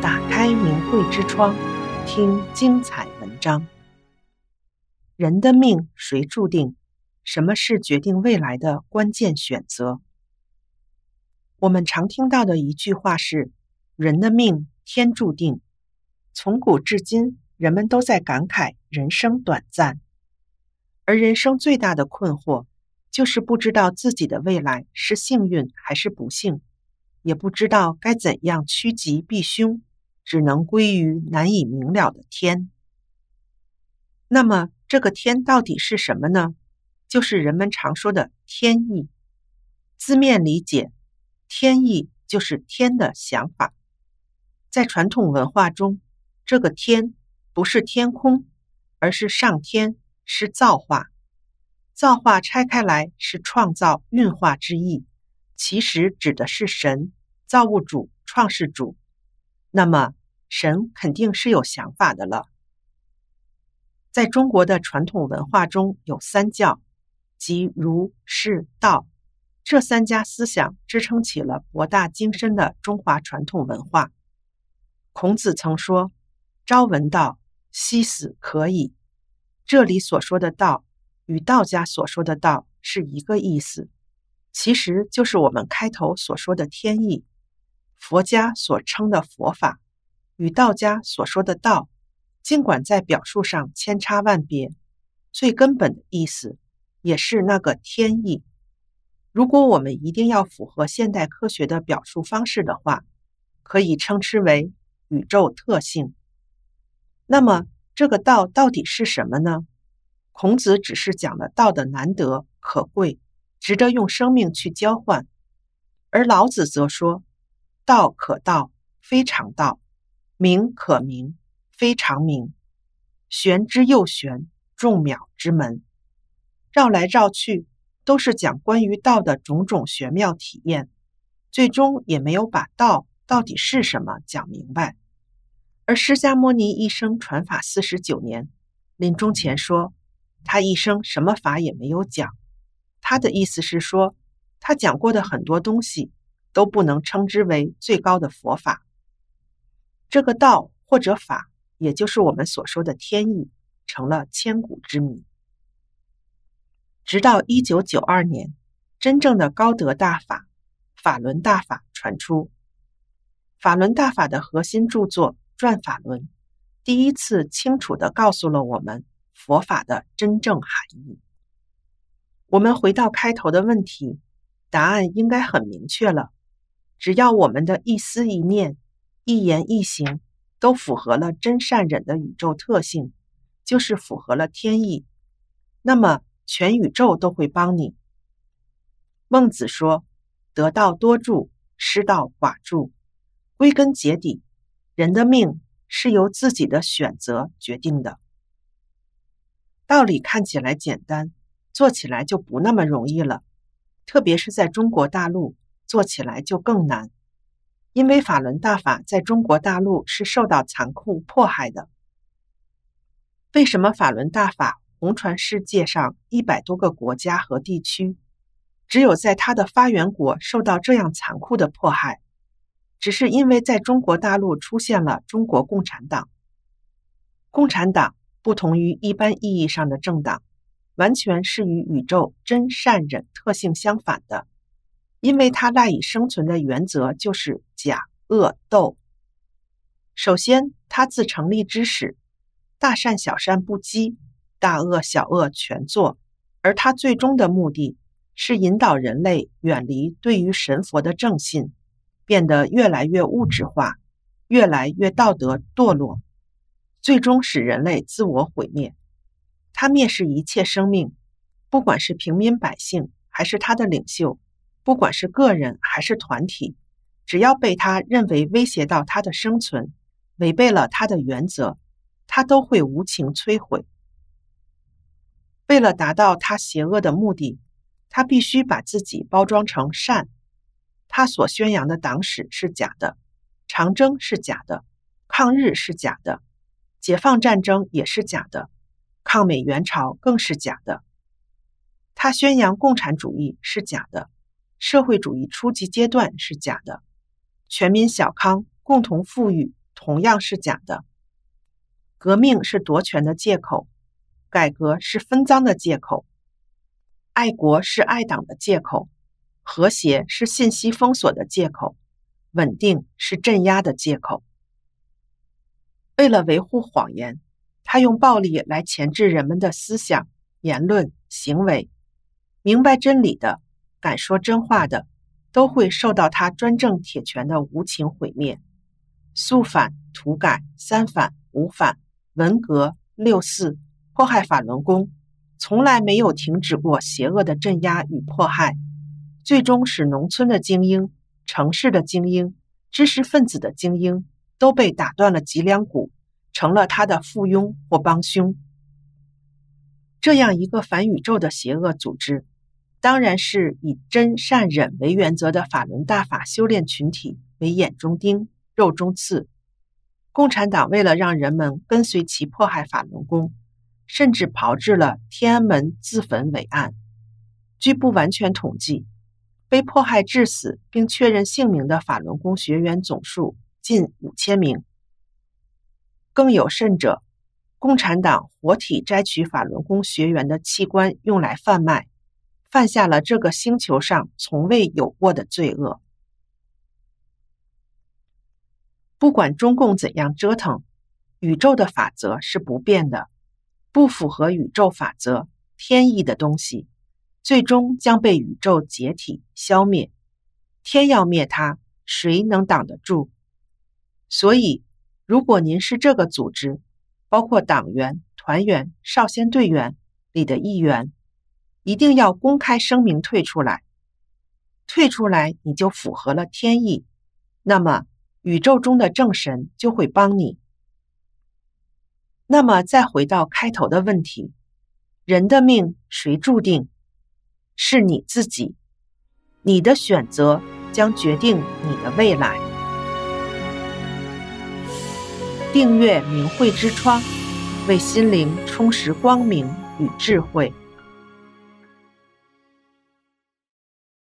打开名慧之窗，听精彩文章。人的命谁注定？什么是决定未来的关键选择？我们常听到的一句话是：“人的命天注定。”从古至今，人们都在感慨人生短暂，而人生最大的困惑，就是不知道自己的未来是幸运还是不幸。也不知道该怎样趋吉避凶，只能归于难以明了的天。那么，这个天到底是什么呢？就是人们常说的天意。字面理解，天意就是天的想法。在传统文化中，这个天不是天空，而是上天，是造化。造化拆开来是创造、运化之意，其实指的是神。造物主、创世主，那么神肯定是有想法的了。在中国的传统文化中有三教，即儒、释、道，这三家思想支撑起了博大精深的中华传统文化。孔子曾说：“朝闻道，夕死可矣。”这里所说的道，与道家所说的道是一个意思，其实就是我们开头所说的天意。佛家所称的佛法，与道家所说的道，尽管在表述上千差万别，最根本的意思也是那个天意。如果我们一定要符合现代科学的表述方式的话，可以称之为宇宙特性。那么，这个道到底是什么呢？孔子只是讲了道的难得可贵，值得用生命去交换，而老子则说。道可道，非常道；名可名，非常名。玄之又玄，众妙之门。绕来绕去，都是讲关于道的种种玄妙体验，最终也没有把道到底是什么讲明白。而释迦牟尼一生传法四十九年，临终前说，他一生什么法也没有讲。他的意思是说，他讲过的很多东西。都不能称之为最高的佛法。这个道或者法，也就是我们所说的天意，成了千古之谜。直到一九九二年，真正的高德大法——法轮大法传出。法轮大法的核心著作《转法轮》，第一次清楚地告诉了我们佛法的真正含义。我们回到开头的问题，答案应该很明确了。只要我们的一思一念、一言一行都符合了真善忍的宇宙特性，就是符合了天意，那么全宇宙都会帮你。孟子说：“得道多助，失道寡助。”归根结底，人的命是由自己的选择决定的。道理看起来简单，做起来就不那么容易了，特别是在中国大陆。做起来就更难，因为法轮大法在中国大陆是受到残酷迫害的。为什么法轮大法红传世界上一百多个国家和地区，只有在它的发源国受到这样残酷的迫害？只是因为在中国大陆出现了中国共产党。共产党不同于一般意义上的政党，完全是与宇宙真善忍特性相反的。因为它赖以生存的原则就是假恶斗。首先，它自成立之始，大善小善不积，大恶小恶全做，而它最终的目的是引导人类远离对于神佛的正信，变得越来越物质化，越来越道德堕落，最终使人类自我毁灭。它蔑视一切生命，不管是平民百姓还是他的领袖。不管是个人还是团体，只要被他认为威胁到他的生存，违背了他的原则，他都会无情摧毁。为了达到他邪恶的目的，他必须把自己包装成善。他所宣扬的党史是假的，长征是假的，抗日是假的，解放战争也是假的，抗美援朝更是假的。他宣扬共产主义是假的。社会主义初级阶段是假的，全民小康、共同富裕同样是假的。革命是夺权的借口，改革是分赃的借口，爱国是爱党的借口，和谐是信息封锁的借口，稳定是镇压的借口。为了维护谎言，他用暴力来钳制人们的思想、言论、行为。明白真理的、敢说真话的，都会受到他专政铁拳的无情毁灭。肃反、土改、三反、五反、文革、六四，迫害法轮功，从来没有停止过邪恶的镇压与迫害，最终使农村的精英、城市的精英、知识分子的精英都被打断了脊梁骨，成了他的附庸或帮凶。这样一个反宇宙的邪恶组织，当然是以真善忍为原则的法轮大法修炼群体为眼中钉、肉中刺。共产党为了让人们跟随其迫害法轮功，甚至炮制了天安门自焚伪案。据不完全统计，被迫害致死并确认姓名的法轮功学员总数近五千名。更有甚者，共产党活体摘取法轮功学员的器官用来贩卖。犯下了这个星球上从未有过的罪恶。不管中共怎样折腾，宇宙的法则是不变的。不符合宇宙法则、天意的东西，最终将被宇宙解体消灭。天要灭它，谁能挡得住？所以，如果您是这个组织，包括党员、团员、少先队员里的一员。一定要公开声明退出来，退出来你就符合了天意，那么宇宙中的正神就会帮你。那么再回到开头的问题，人的命谁注定？是你自己，你的选择将决定你的未来。订阅明慧之窗，为心灵充实光明与智慧。